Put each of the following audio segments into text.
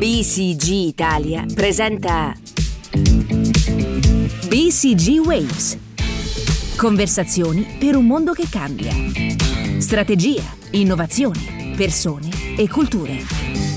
BCG Italia presenta BCG Waves. Conversazioni per un mondo che cambia. Strategia, innovazione, persone e culture.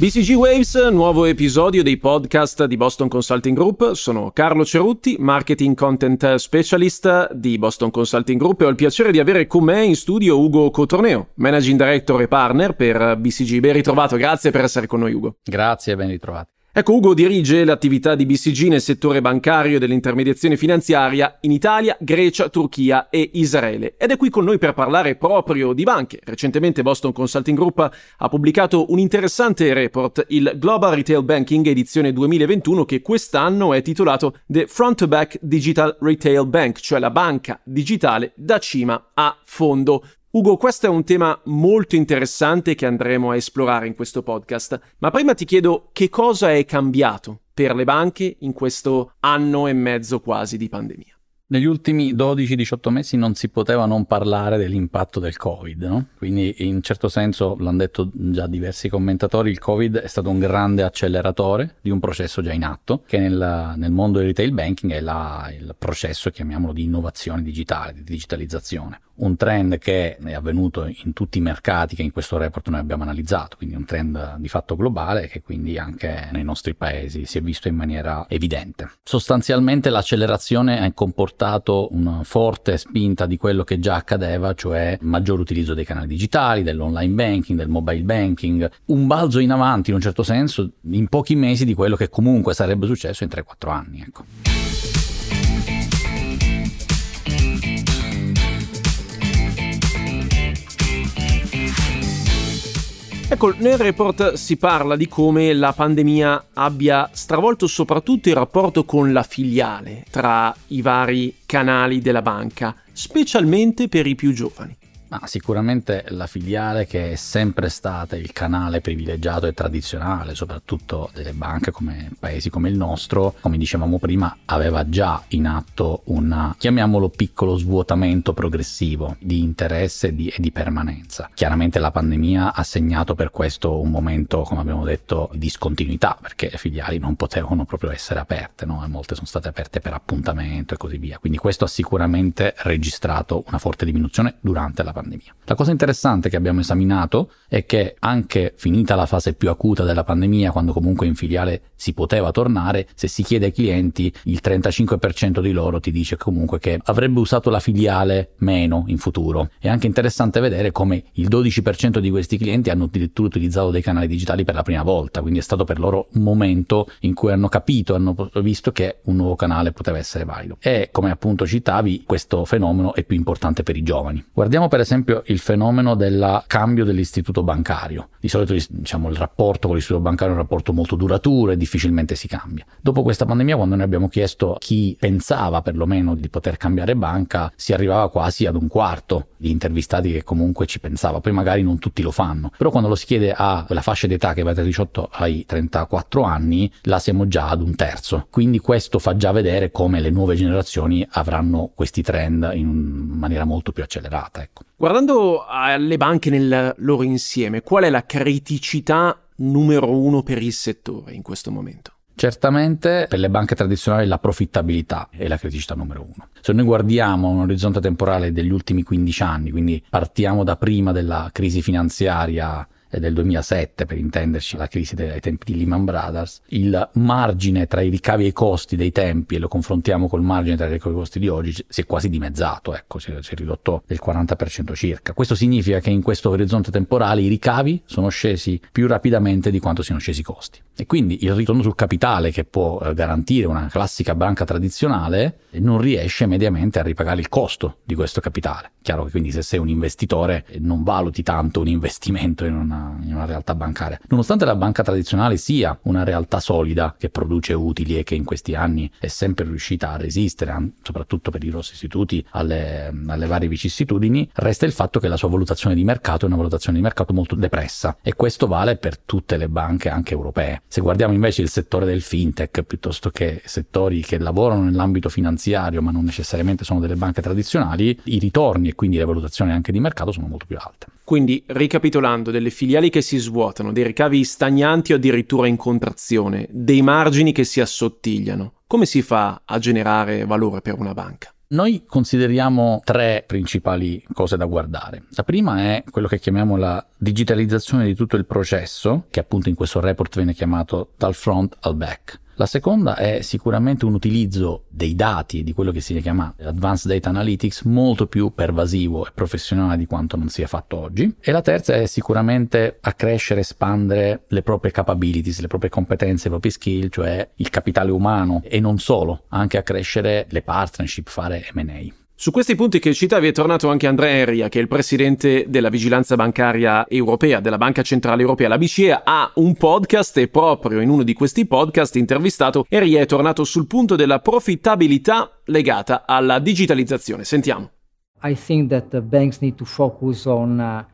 BCG Waves, nuovo episodio dei podcast di Boston Consulting Group. Sono Carlo Cerutti, Marketing Content Specialist di Boston Consulting Group e ho il piacere di avere con me in studio Ugo Cotorneo, Managing Director e Partner per BCG. Ben ritrovato, grazie per essere con noi Ugo. Grazie, ben ritrovato. Ecco, Ugo dirige l'attività di BCG nel settore bancario e dell'intermediazione finanziaria in Italia, Grecia, Turchia e Israele ed è qui con noi per parlare proprio di banche. Recentemente Boston Consulting Group ha pubblicato un interessante report, il Global Retail Banking edizione 2021, che quest'anno è titolato The Front to Back Digital Retail Bank, cioè la banca digitale da cima a fondo. Ugo, questo è un tema molto interessante che andremo a esplorare in questo podcast, ma prima ti chiedo che cosa è cambiato per le banche in questo anno e mezzo quasi di pandemia. Negli ultimi 12-18 mesi non si poteva non parlare dell'impatto del Covid, no? quindi in certo senso, l'hanno detto già diversi commentatori, il Covid è stato un grande acceleratore di un processo già in atto, che nel, nel mondo del retail banking è la, il processo, chiamiamolo, di innovazione digitale, di digitalizzazione un trend che è avvenuto in tutti i mercati che in questo report noi abbiamo analizzato, quindi un trend di fatto globale che quindi anche nei nostri paesi si è visto in maniera evidente. Sostanzialmente l'accelerazione ha comportato una forte spinta di quello che già accadeva, cioè maggior utilizzo dei canali digitali, dell'online banking, del mobile banking, un balzo in avanti in un certo senso in pochi mesi di quello che comunque sarebbe successo in 3-4 anni. Ecco. Ecco, nel report si parla di come la pandemia abbia stravolto soprattutto il rapporto con la filiale tra i vari canali della banca, specialmente per i più giovani. Ma sicuramente la filiale che è sempre stata il canale privilegiato e tradizionale, soprattutto delle banche come paesi come il nostro, come dicevamo prima, aveva già in atto un, chiamiamolo piccolo svuotamento progressivo di interesse e di, e di permanenza. Chiaramente la pandemia ha segnato per questo un momento, come abbiamo detto, di discontinuità, perché le filiali non potevano proprio essere aperte, no? molte sono state aperte per appuntamento e così via. Quindi questo ha sicuramente registrato una forte diminuzione durante la pandemia pandemia. La cosa interessante che abbiamo esaminato è che anche finita la fase più acuta della pandemia, quando comunque in filiale si poteva tornare, se si chiede ai clienti, il 35% di loro ti dice comunque che avrebbe usato la filiale meno in futuro. È anche interessante vedere come il 12% di questi clienti hanno addirittura utilizzato dei canali digitali per la prima volta, quindi è stato per loro un momento in cui hanno capito, hanno visto che un nuovo canale poteva essere valido. E come appunto citavi, questo fenomeno è più importante per i giovani. Guardiamo per esempio esempio il fenomeno del cambio dell'istituto bancario. Di solito diciamo, il rapporto con l'istituto bancario è un rapporto molto duraturo e difficilmente si cambia. Dopo questa pandemia, quando noi abbiamo chiesto chi pensava perlomeno di poter cambiare banca, si arrivava quasi ad un quarto di intervistati che comunque ci pensava. Poi magari non tutti lo fanno, però quando lo si chiede a quella fascia d'età che va dai 18 ai 34 anni, là siamo già ad un terzo. Quindi questo fa già vedere come le nuove generazioni avranno questi trend in maniera molto più accelerata. Ecco. Guardando alle banche nel loro insieme, qual è la criticità numero uno per il settore in questo momento? Certamente per le banche tradizionali la profittabilità è la criticità numero uno. Se noi guardiamo un orizzonte temporale degli ultimi 15 anni, quindi partiamo da prima della crisi finanziaria del 2007 per intenderci la crisi dei tempi di Lehman Brothers, il margine tra i ricavi e i costi dei tempi e lo confrontiamo col margine tra i ricavi e i costi di oggi si è quasi dimezzato, ecco, si è, si è ridotto del 40% circa. Questo significa che in questo orizzonte temporale i ricavi sono scesi più rapidamente di quanto siano scesi i costi. E quindi il ritorno sul capitale che può eh, garantire una classica banca tradizionale non riesce mediamente a ripagare il costo di questo capitale. Chiaro che quindi se sei un investitore non valuti tanto un investimento in una, in una realtà bancaria. Nonostante la banca tradizionale sia una realtà solida che produce utili e che in questi anni è sempre riuscita a resistere, soprattutto per i grossi istituti, alle, alle varie vicissitudini, resta il fatto che la sua valutazione di mercato è una valutazione di mercato molto depressa e questo vale per tutte le banche anche europee. Se guardiamo invece il settore del fintech piuttosto che settori che lavorano nell'ambito finanziario ma non necessariamente sono delle banche tradizionali, i ritorni e quindi le valutazioni anche di mercato sono molto più alte. Quindi, ricapitolando, delle filiali che si svuotano, dei ricavi stagnanti o addirittura in contrazione, dei margini che si assottigliano, come si fa a generare valore per una banca? Noi consideriamo tre principali cose da guardare. La prima è quello che chiamiamo la digitalizzazione di tutto il processo, che appunto in questo report viene chiamato dal front al back. La seconda è sicuramente un utilizzo dei dati, di quello che si chiama Advanced Data Analytics, molto più pervasivo e professionale di quanto non sia fatto oggi. E la terza è sicuramente accrescere, espandere le proprie capabilities, le proprie competenze, i propri skill, cioè il capitale umano e non solo, anche accrescere le partnership, fare M&A. Su questi punti che citavi è tornato anche Andrea Enria, che è il presidente della vigilanza bancaria europea, della Banca Centrale Europea. La BCE ha un podcast e proprio in uno di questi podcast intervistato Enria è tornato sul punto della profittabilità legata alla digitalizzazione. Sentiamo. Uh,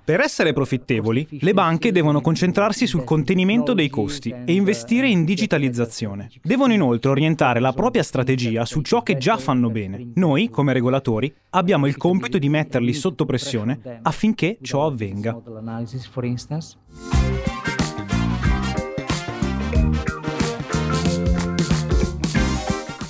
per essere profittevoli, le banche devono concentrarsi sul contenimento dei costi e investire in digitalizzazione. Devono inoltre orientare la propria strategia su ciò che già fanno bene. Noi, come regolatori, abbiamo il compito di metterli sotto pressione affinché ciò avvenga.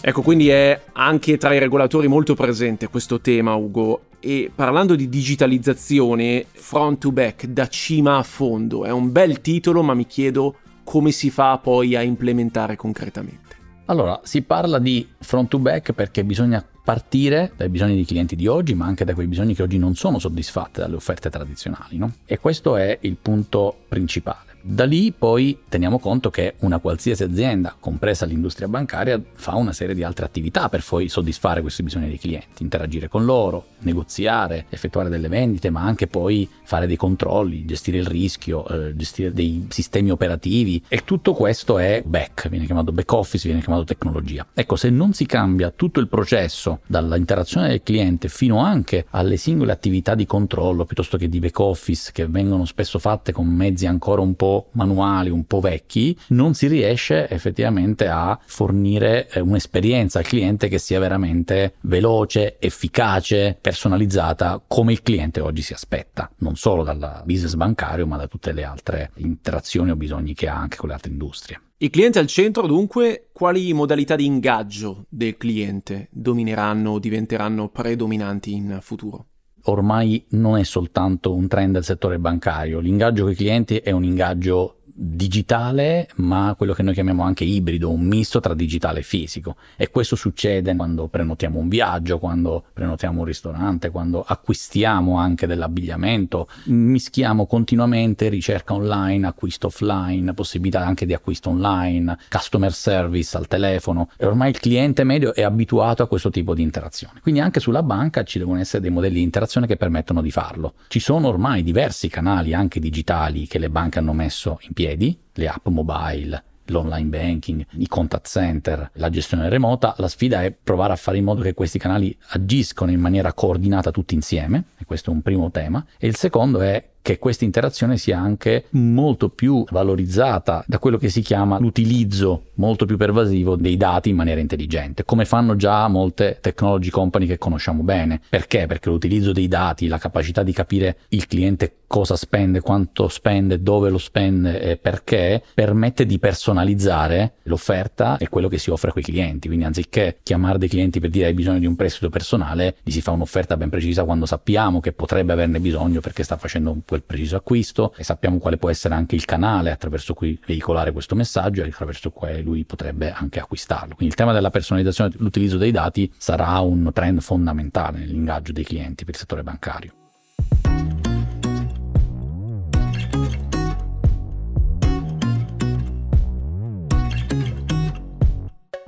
Ecco, quindi è anche tra i regolatori molto presente questo tema, Ugo. E parlando di digitalizzazione, front to back, da cima a fondo, è un bel titolo, ma mi chiedo come si fa poi a implementare concretamente. Allora, si parla di front to back perché bisogna partire dai bisogni dei clienti di oggi, ma anche da quei bisogni che oggi non sono soddisfatti dalle offerte tradizionali, no? E questo è il punto principale. Da lì poi teniamo conto che una qualsiasi azienda, compresa l'industria bancaria, fa una serie di altre attività per poi soddisfare questi bisogni dei clienti, interagire con loro, negoziare, effettuare delle vendite, ma anche poi fare dei controlli, gestire il rischio, eh, gestire dei sistemi operativi e tutto questo è back, viene chiamato back office, viene chiamato tecnologia. Ecco, se non si cambia tutto il processo dall'interazione del cliente fino anche alle singole attività di controllo piuttosto che di back office che vengono spesso fatte con mezzi ancora un po' manuali, un po' vecchi, non si riesce effettivamente a fornire eh, un'esperienza al cliente che sia veramente veloce, efficace, personalizzata come il cliente oggi si aspetta, non solo dal business bancario ma da tutte le altre interazioni o bisogni che ha anche con le altre industrie. I clienti al centro, dunque, quali modalità di ingaggio del cliente domineranno o diventeranno predominanti in futuro? ormai non è soltanto un trend del settore bancario, l'ingaggio con i clienti è un ingaggio digitale, ma quello che noi chiamiamo anche ibrido, un misto tra digitale e fisico. E questo succede quando prenotiamo un viaggio, quando prenotiamo un ristorante, quando acquistiamo anche dell'abbigliamento, mischiamo continuamente ricerca online, acquisto offline, possibilità anche di acquisto online, customer service al telefono e ormai il cliente medio è abituato a questo tipo di interazione. Quindi anche sulla banca ci devono essere dei modelli di interazione che permettono di farlo. Ci sono ormai diversi canali anche digitali che le banche hanno messo in piedi piedi, le app mobile, l'online banking, i contact center, la gestione remota, la sfida è provare a fare in modo che questi canali agiscono in maniera coordinata tutti insieme, e questo è un primo tema, e il secondo è che questa interazione sia anche molto più valorizzata da quello che si chiama l'utilizzo molto più pervasivo dei dati in maniera intelligente, come fanno già molte technology company che conosciamo bene. Perché? Perché l'utilizzo dei dati, la capacità di capire il cliente cosa spende, quanto spende, dove lo spende e perché, permette di personalizzare l'offerta e quello che si offre a quei clienti. Quindi anziché chiamare dei clienti per dire hai bisogno di un prestito personale, gli si fa un'offerta ben precisa quando sappiamo che potrebbe averne bisogno perché sta facendo un quel preciso acquisto e sappiamo quale può essere anche il canale attraverso cui veicolare questo messaggio e attraverso cui lui potrebbe anche acquistarlo. Quindi il tema della personalizzazione e l'utilizzo dei dati sarà un trend fondamentale nell'ingaggio dei clienti per il settore bancario.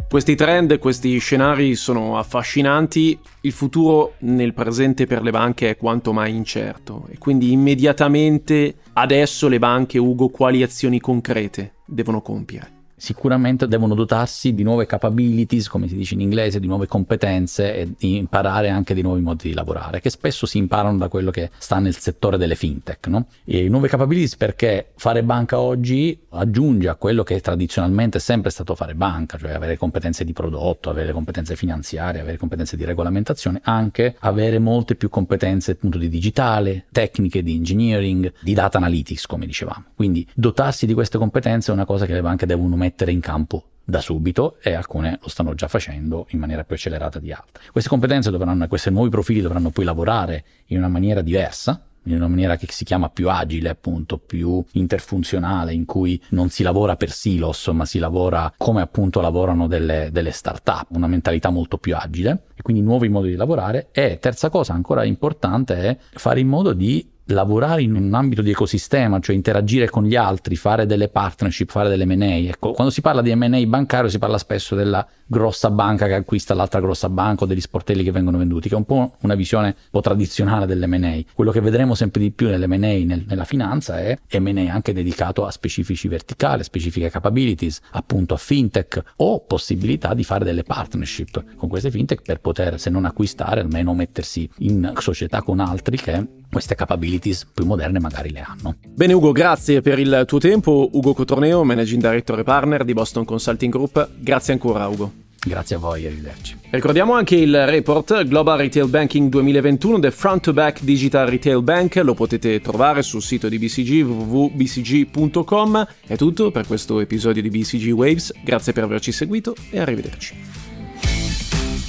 Questi trend, questi scenari sono affascinanti, il futuro nel presente per le banche è quanto mai incerto e quindi immediatamente adesso le banche, Ugo, quali azioni concrete devono compiere? Sicuramente devono dotarsi di nuove capabilities, come si dice in inglese, di nuove competenze e imparare anche di nuovi modi di lavorare, che spesso si imparano da quello che sta nel settore delle fintech. No? E nuove capabilities perché fare banca oggi aggiunge a quello che tradizionalmente è sempre stato fare banca, cioè avere competenze di prodotto, avere competenze finanziarie, avere competenze di regolamentazione, anche avere molte più competenze appunto di digitale, tecniche di engineering, di data analytics, come dicevamo. Quindi dotarsi di queste competenze è una cosa che le banche devono mettere in campo da subito e alcune lo stanno già facendo in maniera più accelerata di altre. Queste competenze dovranno, questi nuovi profili dovranno poi lavorare in una maniera diversa, in una maniera che si chiama più agile, appunto, più interfunzionale, in cui non si lavora per silos, ma si lavora come appunto lavorano delle, delle start-up, una mentalità molto più agile e quindi nuovi modi di lavorare. E terza cosa ancora importante è fare in modo di lavorare in un ambito di ecosistema, cioè interagire con gli altri, fare delle partnership, fare delle M&A. Ecco, quando si parla di M&A bancario si parla spesso della grossa banca che acquista l'altra grossa banca o degli sportelli che vengono venduti, che è un po' una visione un po' tradizionale dell'M&A. Quello che vedremo sempre di più nell'M&A, nel, nella finanza, è M&A anche dedicato a specifici verticali, specifiche capabilities, appunto a fintech o possibilità di fare delle partnership con queste fintech per poter, se non acquistare, almeno mettersi in società con altri che queste capabilities più moderne magari le hanno. Bene Ugo, grazie per il tuo tempo. Ugo Cotorneo, Managing Director e Partner di Boston Consulting Group. Grazie ancora Ugo. Grazie a voi, arrivederci. Ricordiamo anche il report Global Retail Banking 2021 The Front to Back Digital Retail Bank, lo potete trovare sul sito di BCG www.bcg.com. È tutto per questo episodio di BCG Waves, grazie per averci seguito e arrivederci.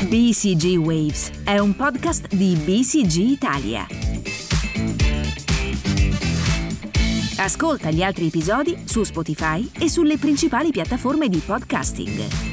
BCG Waves è un podcast di BCG Italia. Ascolta gli altri episodi su Spotify e sulle principali piattaforme di podcasting.